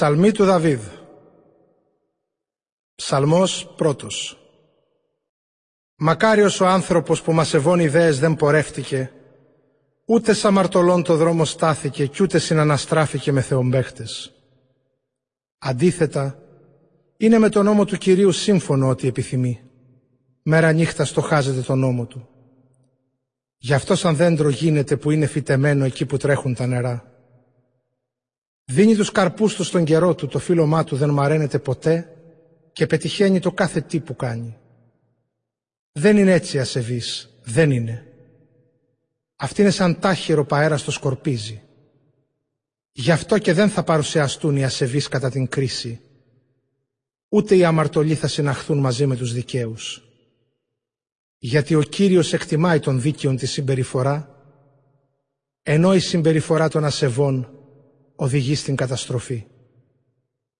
Ψαλμή του Δαβίδ Ψαλμός πρώτος Μακάριος ο άνθρωπος που μασεβών ιδέες δεν πορεύτηκε, ούτε σαν μαρτωλόν το δρόμο στάθηκε κι ούτε συναναστράφηκε με θεομπέχτες. Αντίθετα, είναι με τον νόμο του Κυρίου σύμφωνο ότι επιθυμεί. Μέρα νύχτα στοχάζεται τον νόμο του. Γι' αυτός σαν δέντρο γίνεται που είναι φυτεμένο εκεί που τρέχουν τα νερά. Δίνει τους καρπούς του στον καιρό του, το φίλωμά του δεν μαραίνεται ποτέ και πετυχαίνει το κάθε τι που κάνει. Δεν είναι έτσι ασεβής, δεν είναι. Αυτή είναι σαν τάχυρο παέρα στο σκορπίζει. Γι' αυτό και δεν θα παρουσιαστούν οι ασεβείς κατά την κρίση, ούτε οι αμαρτωλοί θα συναχθούν μαζί με τους δικαίους. Γιατί ο Κύριος εκτιμάει τον δίκαιον τη συμπεριφορά, ενώ η συμπεριφορά των ασεβών οδηγεί στην καταστροφή.